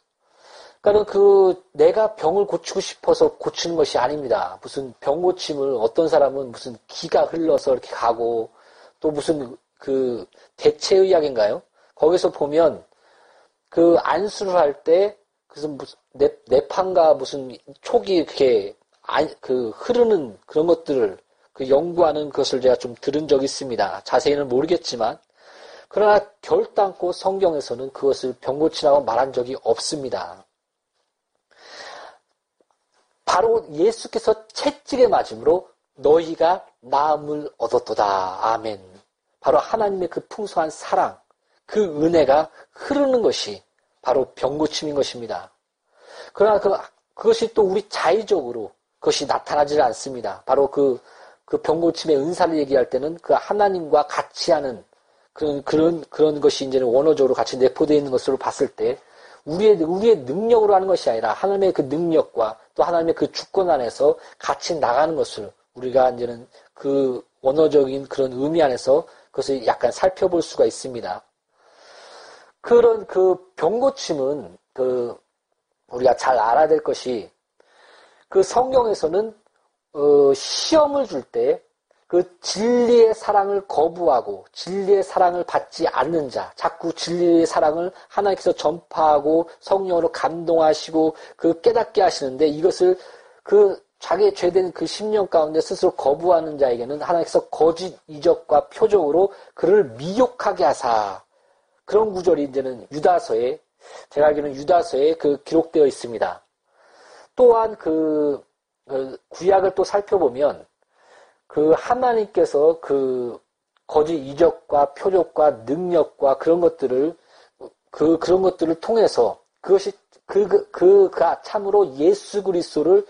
그러니까 그 내가 병을 고치고 싶어서 고치는 것이 아닙니다. 무슨 병 고침을 어떤 사람은 무슨 기가 흘러서 이렇게 가고 또 무슨 그 대체의학인가요? 거기서 보면 그 안수를 할때 그래서 무슨 내, 내판가 무슨 촉이 이렇게 안, 그 흐르는 그런 것들을 그 연구하는 것을 제가 좀 들은 적이 있습니다. 자세히는 모르겠지만 그러나 결단코 성경에서는 그것을 병고치라고 말한 적이 없습니다. 바로 예수께서 채찍에 맞음으로 너희가 나음을 얻었도다. 아멘. 바로 하나님의 그 풍성한 사랑, 그 은혜가 흐르는 것이 바로 병고침인 것입니다. 그러나 그, 그것이 또 우리 자의적으로 그것이 나타나지 않습니다. 바로 그, 그 병고침의 은사를 얘기할 때는 그 하나님과 같이 하는 그런, 그런, 그런 것이 이제는 원어적으로 같이 내포되어 있는 것으로 봤을 때 우리의, 우리의 능력으로 하는 것이 아니라 하나님의 그 능력과 또 하나님의 그 주권 안에서 같이 나가는 것을 우리가 이제는 그 원어적인 그런 의미 안에서 그것을 약간 살펴볼 수가 있습니다. 그런 그 병고침은 그 우리가 잘 알아야 될 것이 그 성경에서는 어 시험을 줄 때 그 진리의 사랑을 거부하고 진리의 사랑을 받지 않는 자, 자꾸 진리의 사랑을 하나님께서 전파하고 성령으로 감동하시고 그 깨닫게 하시는데 이것을 그 자기의 죄된 그 심령 가운데 스스로 거부하는 자에게는 하나님께서 거짓 이적과 표적으로 그를 미혹하게 하사 그런 구절이 이제는 유다서에 제가 알기로는 유다서에 그 기록되어 있습니다. 또한 그, 그 구약을 또 살펴보면 그 하나님께서 그 거짓 이적과 표적과 능력과 그런 것들을 그 그런 것들을 통해서 그것이 그, 그, 그, 그 참으로 예수 그리스도를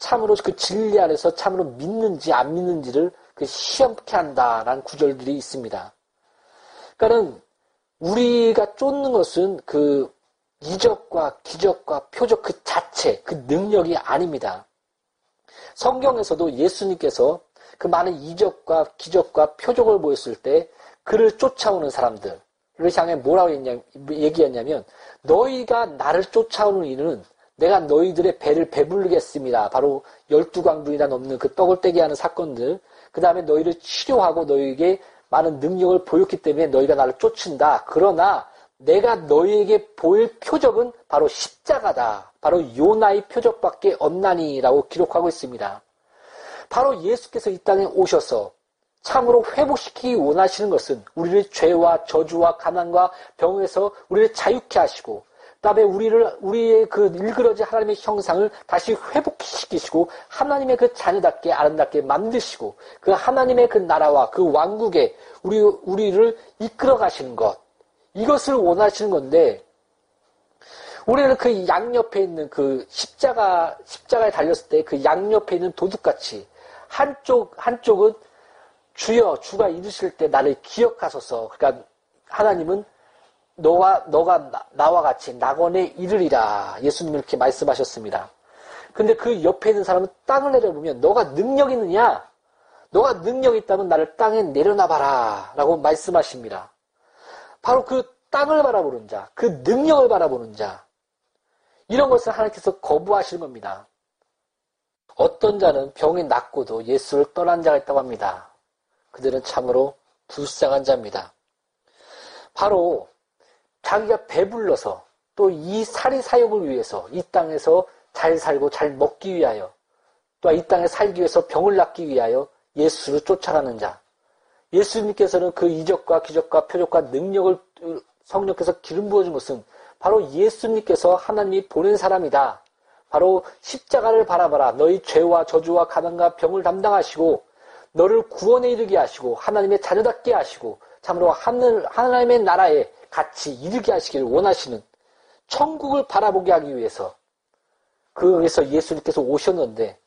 참으로 그 진리 안에서 참으로 믿는지 안 믿는지를 그 시험케 한다라는 구절들이 있습니다. 그러니까는 우리가 쫓는 것은 그 이적과 기적과 표적 그 자체, 그 능력이 아닙니다. 성경에서도 예수님께서 그 많은 이적과 기적과 표적을 보였을 때 그를 쫓아오는 사람들을 향해 뭐라고 했냐, 얘기했냐면 너희가 나를 쫓아오는 이는 내가 너희들의 배를 배부르겠습니다. 바로 열두 광분이나 넘는 그 떡을 떼게 하는 사건들. 그 다음에 너희를 치료하고 너희에게 많은 능력을 보였기 때문에 너희가 나를 쫓는다. 그러나 내가 너희에게 보일 표적은 바로 십자가다. 바로 요나의 표적밖에 없나니라고 기록하고 있습니다. 바로 예수께서 이 땅에 오셔서 참으로 회복시키기 원하시는 것은 우리를 죄와 저주와 가난과 병에서 우리를 자유케 하시고 그다음에 우리를 우리의 그 일그러진 하나님의 형상을 다시 회복시키시고 하나님의 그 자녀답게 아름답게 만드시고 그 하나님의 그 나라와 그 왕국에 우리 우리를 이끌어 가시는 것. 이것을 원하시는 건데 우리는 그 양옆에 있는 그 십자가 십자가에 달렸을 때 그 양옆에 있는 도둑같이 한쪽 한쪽은 주여 주가 이르실 때 나를 기억하소서. 그러니까 하나님은 너와 너가 나, 와 같이 낙원에 이르리라 예수님이 이렇게 말씀하셨습니다. 근데 그 옆에 있는 사람은 땅을 내려보면 너가 능력 있느냐? 너가 능력 있다면 나를 땅에 내려놔봐라. 라고 말씀하십니다. 바로 그 땅을 바라보는 자, 그 능력을 바라보는 자, 이런 것을 하나님께서 거부하시는 겁니다. 어떤 자는 병이 낫고도 예수를 떠난 자가 있다고 합니다. 그들은 참으로 불쌍한 자입니다. 바로 자기가 배불러서 또 이 사리 사욕을 위해서 이 땅에서 잘 살고 잘 먹기 위하여 또 이 땅에 살기 위해서 병을 낫기 위하여 예수를 쫓아가는 자. 예수님께서는 그 이적과 기적과 표적과 능력을 성령께서 기름 부어준 것은 바로 예수님께서 하나님이 보낸 사람이다. 바로 십자가를 바라봐라. 너희 죄와 저주와 가난과 병을 담당하시고 너를 구원에 이르게 하시고 하나님의 자녀답게 하시고 참으로 하늘 하나님의 나라에 같이 이르게 하시기를 원하시는 천국을 바라보게 하기 위해서 그에서 예수님께서 오셨는데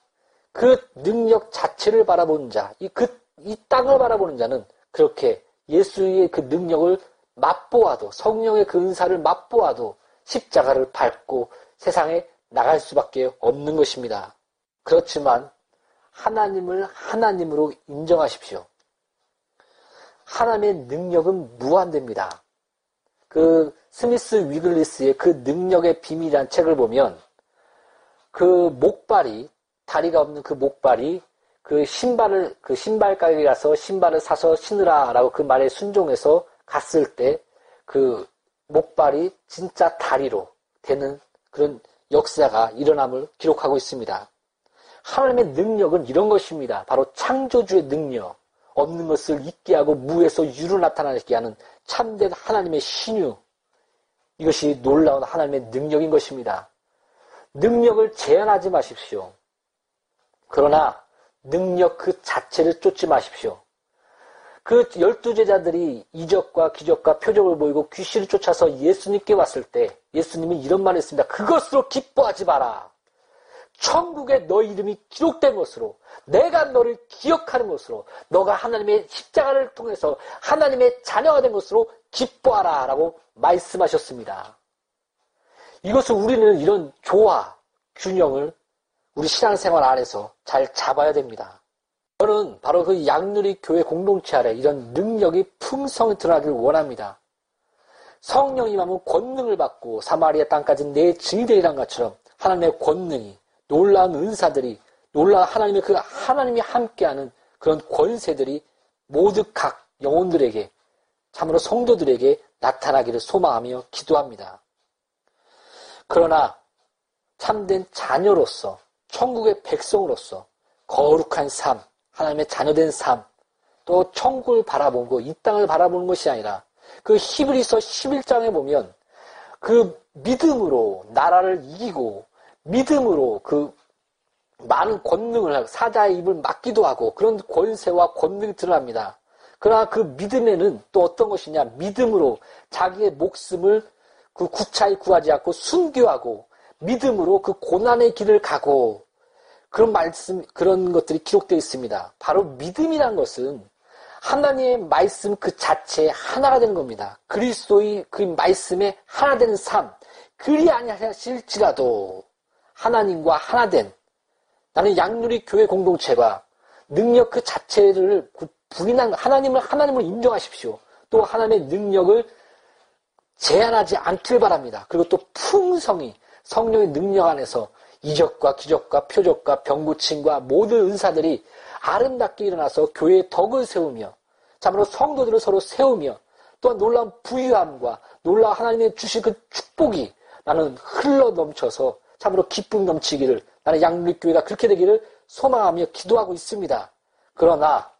그 능력 자체를 바라보는 자, 이, 그, 이 땅을 바라보는 자는 그렇게 예수의 그 능력을 맛보아도, 성령의 그 은사를 맛보아도 십자가를 밟고 세상에 나갈 수밖에 없는 것입니다. 그렇지만 하나님을 하나님으로 인정하십시오. 하나님의 능력은 무한됩니다. 그 스미스 위글리스의 그 능력의 비밀이란 책을 보면 그 목발이 다리가 없는 그 목발이 그 신발을 그 신발 가게에 가서 신발을 사서 신으라라고 그 말에 순종해서 갔을 때 그 목발이 진짜 다리로 되는 그런 역사가 일어남을 기록하고 있습니다. 하나님의 능력은 이런 것입니다. 바로 창조주의 능력. 없는 것을 있게 하고 무에서 유로 나타나게 하는 참된 하나님의 신유. 이것이 놀라운 하나님의 능력인 것입니다. 능력을 제한하지 마십시오. 그러나 능력 그 자체를 쫓지 마십시오. 그 열두 제자들이 이적과 기적과 표적을 보이고 귀신을 쫓아서 예수님께 왔을 때 예수님이 이런 말을 했습니다. 그것으로 기뻐하지 마라. 천국에 너 이름이 기록된 것으로 내가 너를 기억하는 것으로 너가 하나님의 십자가를 통해서 하나님의 자녀가 된 것으로 기뻐하라 라고 말씀하셨습니다. 이것을 우리는 이런 조화, 균형을 우리 신앙생활 안에서 잘 잡아야 됩니다. 저는 바로 그 양누리 교회 공동체 아래 이런 능력이 풍성히 드러나길 원합니다. 성령이 하면 권능을 받고 사마리아 땅까지 내 증이 되리란 것처럼 하나님의 권능이 놀라운 은사들이 놀라운 하나님의 그 하나님이 함께하는 그런 권세들이 모두 각 영혼들에게 참으로 성도들에게 나타나기를 소망하며 기도합니다. 그러나 참된 자녀로서 천국의 백성으로서 거룩한 삶, 하나님의 자녀된 삶, 또 천국을 바라보고 이 땅을 바라보는 것이 아니라 그 히브리서 11장에 보면 그 믿음으로 나라를 이기고 믿음으로 그 많은 권능을 하고 사자의 입을 막기도 하고 그런 권세와 권능이 드러납니다. 그러나 그 믿음에는 또 어떤 것이냐? 믿음으로 자기의 목숨을 그 구차히 구하지 않고 순교하고 믿음으로 그 고난의 길을 가고 그런 말씀 그런 것들이 기록되어 있습니다. 바로 믿음이란 것은 하나님의 말씀 그 자체에 하나가 되는 겁니다. 그리스도의 그 말씀에 하나 되는 삶. 그리 아니하실지라도 하나님과 하나 된 나는 양누리 교회 공동체가 능력 그 자체를 부인한 하나님을 하나님을 인정하십시오. 또 하나님의 능력을 제한하지 않길 바랍니다. 그리고 또 풍성히 성령의 능력 안에서 이적과 기적과 표적과 병고침과 모든 은사들이 아름답게 일어나서 교회의 덕을 세우며 참으로 성도들을 서로 세우며 또한 놀라운 부유함과 놀라운 하나님의 주신 그 축복이 나는 흘러 넘쳐서 참으로 기쁨 넘치기를 나는 양육교회가 그렇게 되기를 소망하며 기도하고 있습니다. 그러나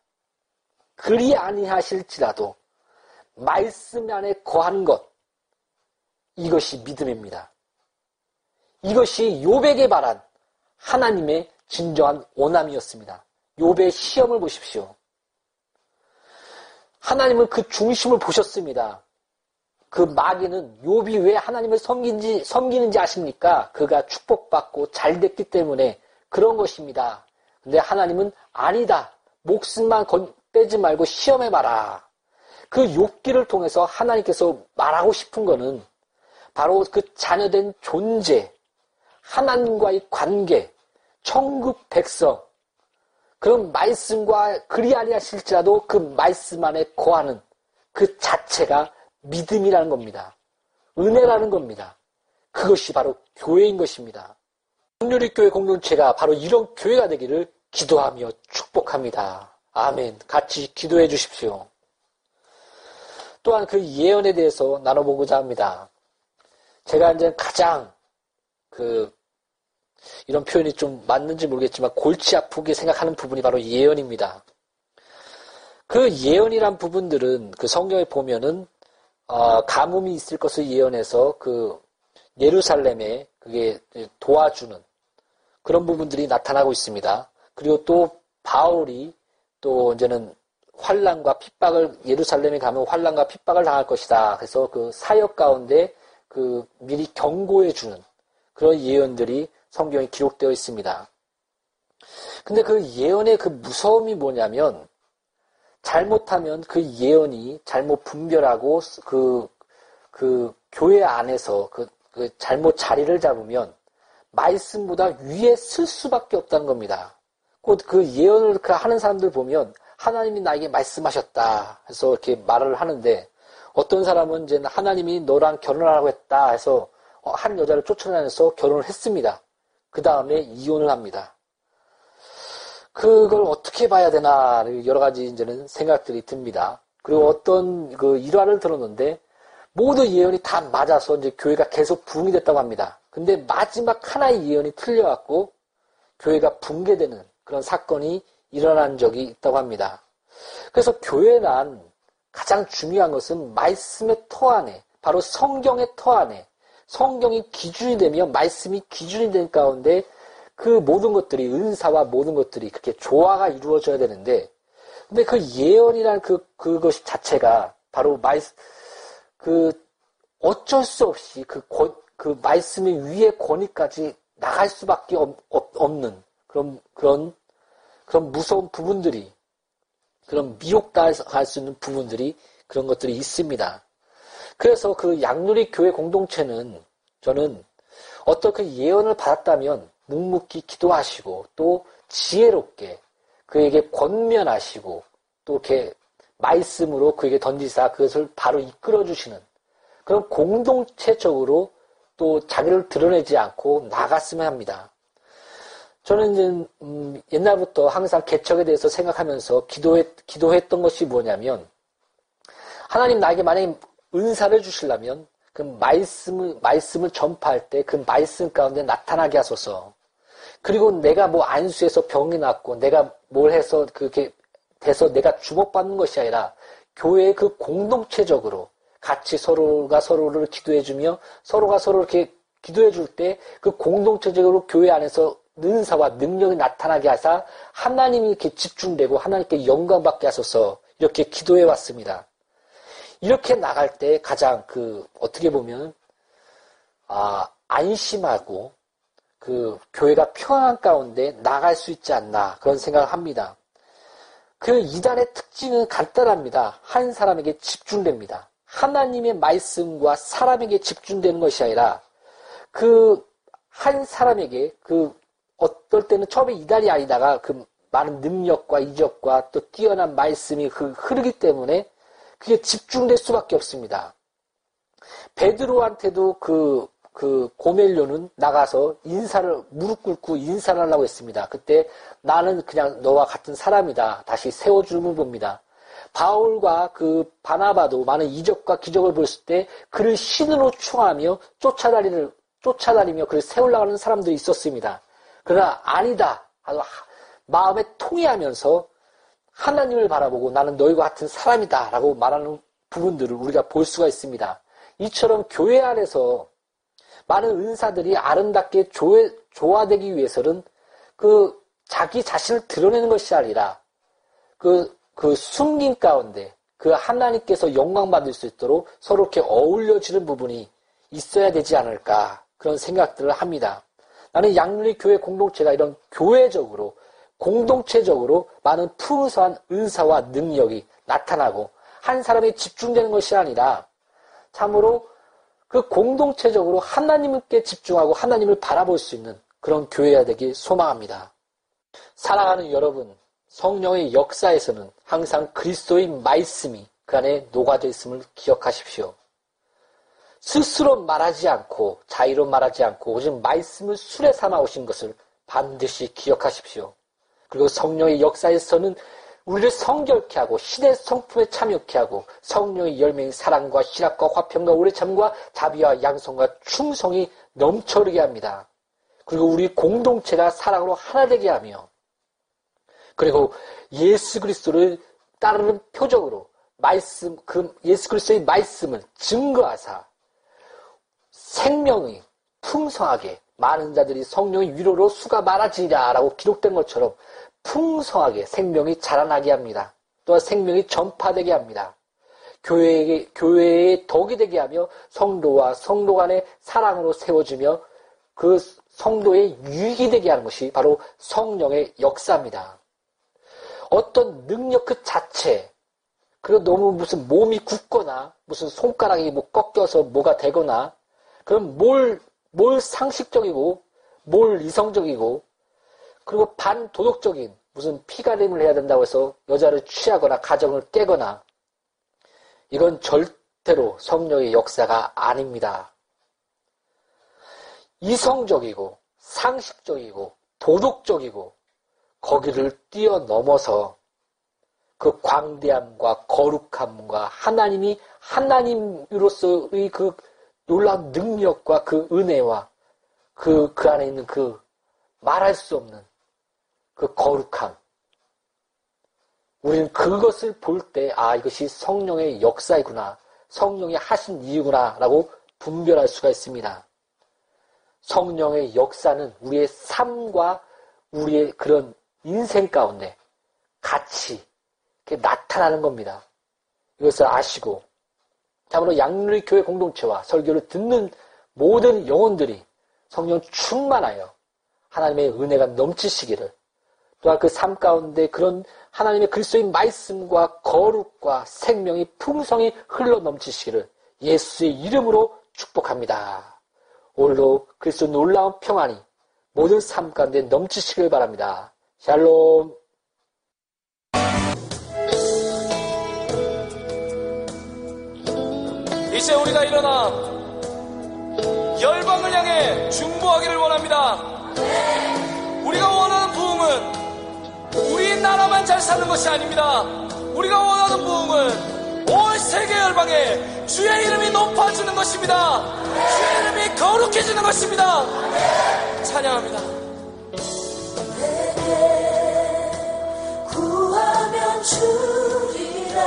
그리 아니하실지라도 말씀 안에 거한 것 이것이 믿음입니다. 이것이 요백에 바란 하나님의 진정한 원함이었습니다. 요배의 시험을 보십시오. 하나님은 그 중심을 보셨습니다. 그 마귀는 요비 왜 하나님을 섬기는지, 섬기는지 아십니까? 그가 축복받고 잘 됐기 때문에 그런 것입니다. 근데 하나님은 아니다. 목숨만 빼지 말고 시험해 봐라. 그 욕기를 통해서 하나님께서 말하고 싶은 거는 바로 그 자녀된 존재, 하나님과의 관계, 천국 백성, 그런 말씀과 그리 아니하실지라도 그 말씀 안에 거하는 그 자체가 믿음이라는 겁니다. 은혜라는 겁니다. 그것이 바로 교회인 것입니다. 성률리교회 공동체가 바로 이런 교회가 되기를 기도하며 축복합니다. 아멘. 같이 기도해 주십시오. 또한 그 예언에 대해서 나눠보고자 합니다. 제가 이제 가장 그 이런 표현이 좀 맞는지 모르겠지만 골치 아프게 생각하는 부분이 바로 예언입니다. 그 예언이란 부분들은 그 성경에 보면은 어, 가뭄이 있을 것을 예언해서 그 예루살렘에 그게 도와주는 그런 부분들이 나타나고 있습니다. 그리고 또 바울이 또 이제는 환란과 핍박을 예루살렘에 가면 환란과 핍박을 당할 것이다. 그래서 그 사역 가운데 그 미리 경고해 주는 그런 예언들이 성경에 기록되어 있습니다. 근데 그 예언의 그 무서움이 뭐냐면 잘못하면 그 예언이 잘못 분별하고 그, 그 교회 안에서 그, 그 잘못 자리를 잡으면 말씀보다 위에 쓸 수밖에 없다는 겁니다. 곧 그 예언을 그 하는 사람들 보면 하나님이 나에게 말씀하셨다 해서 이렇게 말을 하는데 어떤 사람은 이제 하나님이 너랑 결혼하라고 했다 해서 한 여자를 쫓아다녀서 결혼을 했습니다. 그 다음에 이혼을 합니다. 그걸 어떻게 봐야 되나 여러 가지 이제는 생각들이 듭니다. 그리고 어떤 그 일화를 들었는데 모두 예언이 다 맞아서 이제 교회가 계속 부흥이 됐다고 합니다. 근데 마지막 하나의 예언이 틀려갖고 교회가 붕괴되는 그런 사건이 일어난 적이 있다고 합니다. 그래서 교회란 가장 중요한 것은 말씀의 터 안에, 바로 성경의 터 안에, 성경이 기준이 되며 말씀이 기준이 된 가운데 그 모든 것들이 은사와 모든 것들이 그렇게 조화가 이루어져야 되는데 근데 그 예언이란 그 그것 자체가 바로 말 그 어쩔 수 없이 그, 권, 그 말씀의 위의 권위까지 나갈 수밖에 없, 없는 그런 그런 그런 무서운 부분들이 그런 미혹당할 수 있는 부분들이 그런 것들이 있습니다. 그래서 그 양누리 교회 공동체는 저는 어떻게 예언을 받았다면 묵묵히 기도하시고 또 지혜롭게 그에게 권면하시고 또 이렇게 말씀으로 그에게 던지사 그것을 바로 이끌어 주시는 그런 공동체적으로 또 자기를 드러내지 않고 나갔으면 합니다. 저는 이제 음 옛날부터 항상 개척에 대해서 생각하면서 기도했, 기도했던 것이 뭐냐면 하나님 나에게 만약에 은사를 주시려면 그 말씀을 말씀을 전파할 때 그 말씀 가운데 나타나게 하소서. 그리고 내가 뭐 안수해서 병이 났고 내가 뭘 해서 그게 돼서 내가 주목받는 것이 아니라 교회의 그 공동체적으로 같이 서로가 서로를 기도해주며 서로가 서로 이렇게 기도해줄 때 그 공동체적으로 교회 안에서 은사와 능력이 나타나게 하사 하나님이 이렇게 집중되고 하나님께 영광받게 하소서 이렇게 기도해 왔습니다. 이렇게 나갈 때 가장 그 어떻게 보면 아 안심하고 그 교회가 평안 가운데 나갈 수 있지 않나 그런 생각을 합니다. 그 이단의 특징은 간단합니다. 한 사람에게 집중됩니다. 하나님의 말씀과 사람에게 집중되는 것이 아니라 그 한 사람에게 그 어떨 때는 처음에 이단이 아니다가 그 많은 능력과 이적과 또 뛰어난 말씀이 그 흐르기 때문에 그게 집중될 수밖에 없습니다. 베드로한테도 그, 그 고멜료는 나가서 인사를, 무릎 꿇고 인사를 하려고 했습니다. 그때 나는 그냥 너와 같은 사람이다. 다시 세워주는 봅니다. 바울과 그 바나바도 많은 이적과 기적을 보였을 때 그를 신으로 충하며 쫓아다니는, 쫓아다니며 그를 세우려고 하는 사람들이 있었습니다. 그러나 아니다. 마음에 통해하면서 하나님을 바라보고 나는 너희와 같은 사람이다 라고 말하는 부분들을 우리가 볼 수가 있습니다. 이처럼 교회 안에서 많은 은사들이 아름답게 조회, 조화되기 위해서는 그 자기 자신을 드러내는 것이 아니라 그, 그 숨긴 가운데 그 하나님께서 영광 받을 수 있도록 서로 이렇게 어울려지는 부분이 있어야 되지 않을까 그런 생각들을 합니다. 나는 양률리 교회 공동체가 이런 교회적으로 공동체적으로 많은 풍성한 은사와 능력이 나타나고 한 사람이 집중되는 것이 아니라 참으로 그 공동체적으로 하나님께 집중하고 하나님을 바라볼 수 있는 그런 교회가 되길 소망합니다. 사랑하는 여러분, 성령의 역사에서는 항상 그리스도의 말씀이 그 안에 녹아져 있음을 기억하십시오. 스스로 말하지 않고 자유로 말하지 않고 오직 말씀을 술에 삼아 오신 것을 반드시 기억하십시오. 그리고 성령의 역사에서는 우리를 성결케 하고 신의 성품에 참여케 하고 성령의 열매인 사랑과 신학과 화평과 오래 참과 자비와 양성과 충성이 넘쳐르게 합니다. 그리고 우리 공동체가 사랑으로 하나 되게 하며 그리고 예수 그리스도를 따르는 표적으로 말씀 그 예수 그리스도의 말씀을 증거하사 생명이 풍성하게 많은 자들이 성령의 위로로 수가 많아지리라라고 기록된 것처럼 풍성하게 생명이 자라나게 합니다. 또한 생명이 전파되게 합니다. 교회에, 교회의 덕이 되게 하며 성도와 성도 간의 사랑으로 세워주며 그 성도의 유익이 되게 하는 것이 바로 성령의 역사입니다. 어떤 능력 그 자체, 그리고 너무 무슨 몸이 굳거나 무슨 손가락이 뭐 꺾여서 뭐가 되거나 그럼 뭘, 뭘 상식적이고 뭘 이성적이고 그리고 반도덕적인 무슨 피가림을 해야 된다고 해서 여자를 취하거나 가정을 깨거나 이건 절대로 성령의 역사가 아닙니다. 이성적이고 상식적이고 도덕적이고 거기를 뛰어넘어서 그 광대함과 거룩함과 하나님이 하나님으로서의 그 놀라운 능력과 그 은혜와 그, 그 안에 있는 그 말할 수 없는 그 거룩함. 우리는 그것을 볼 때, 아, 이것이 성령의 역사이구나. 성령이 하신 이유구나. 라고 분별할 수가 있습니다. 성령의 역사는 우리의 삶과 우리의 그런 인생 가운데 같이 나타나는 겁니다. 이것을 아시고, 참으로 양누리 교회 공동체와 설교를 듣는 모든 영혼들이 성령 충만하여 하나님의 은혜가 넘치시기를 또한 그 삶 가운데 그런 하나님의 그리스도의 말씀과 거룩과 생명이 풍성히 흘러 넘치시기를 예수의 이름으로 축복합니다. 오늘도 그리스도 놀라운 평안이 모든 삶 가운데 넘치시길 바랍니다. 샬롬. 이제 우리가 일어나 열방을 향해 중보하기를 원합니다. 우리가 원하는 부흥은 우리 나라만 잘 사는 것이 아닙니다. 우리가 원하는 부흥은 온 세계 열방에 주의 이름이 높아지는 것입니다. 주의 이름이 거룩해지는 것입니다. 찬양합니다. 구하면 주리라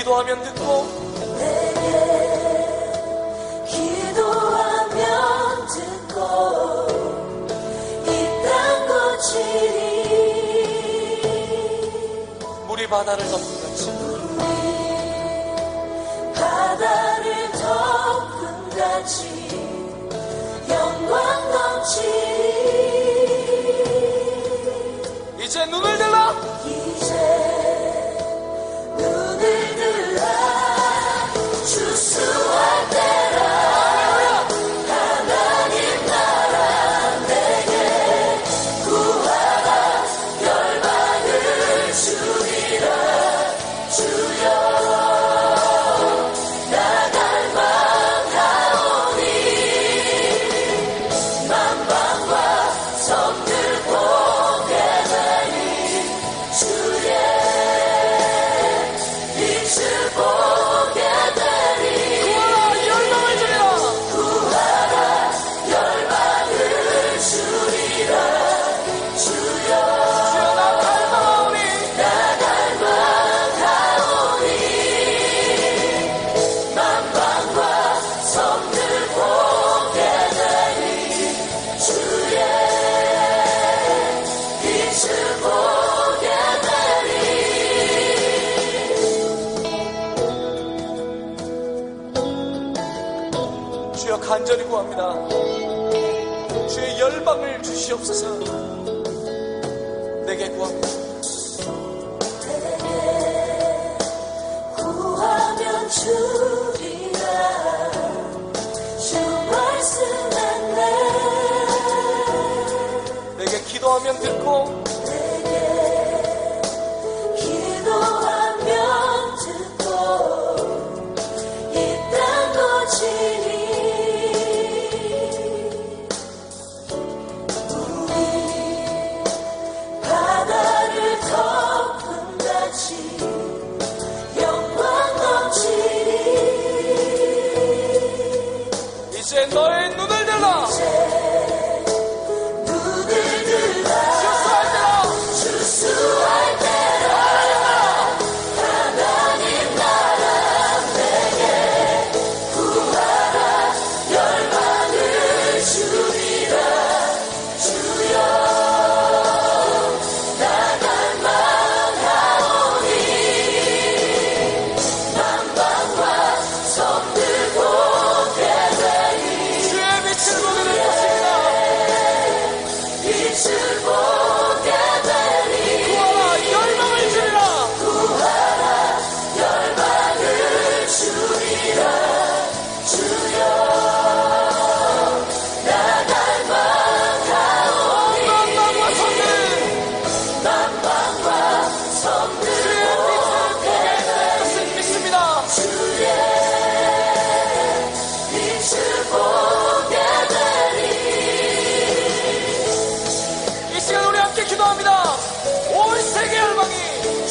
기도하면 듣고. 내게 기도하면 듣고 이 땅 고치리 물이 바다를 덮은 같이. 바다를 덮은 같이 영광 넘치리. 이제 눈을 들라. 이제 주여 간절히 구합니다. 주의 열방을 주시옵소서 내게 구합니다. 구하면 주. 듣고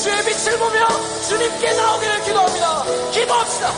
주의 빛을 보며 주님께 나오기를 기도합니다. 기도합시다.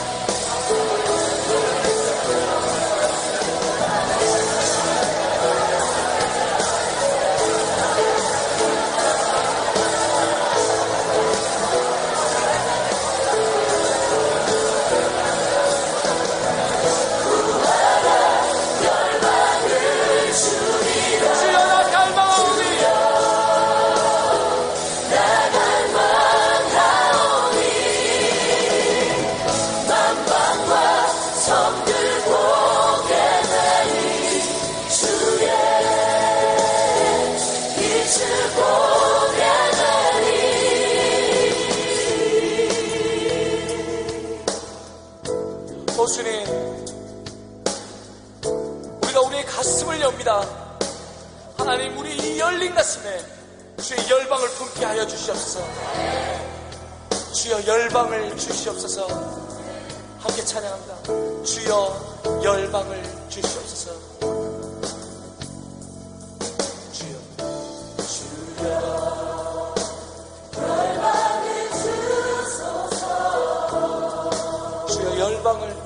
하여 주시옵소서. 주여 열방을 주시옵소서. 함께 찬양합니다. 주여 열방을 주시옵소서. 주여 주여 열방을 주소서 주여 열방을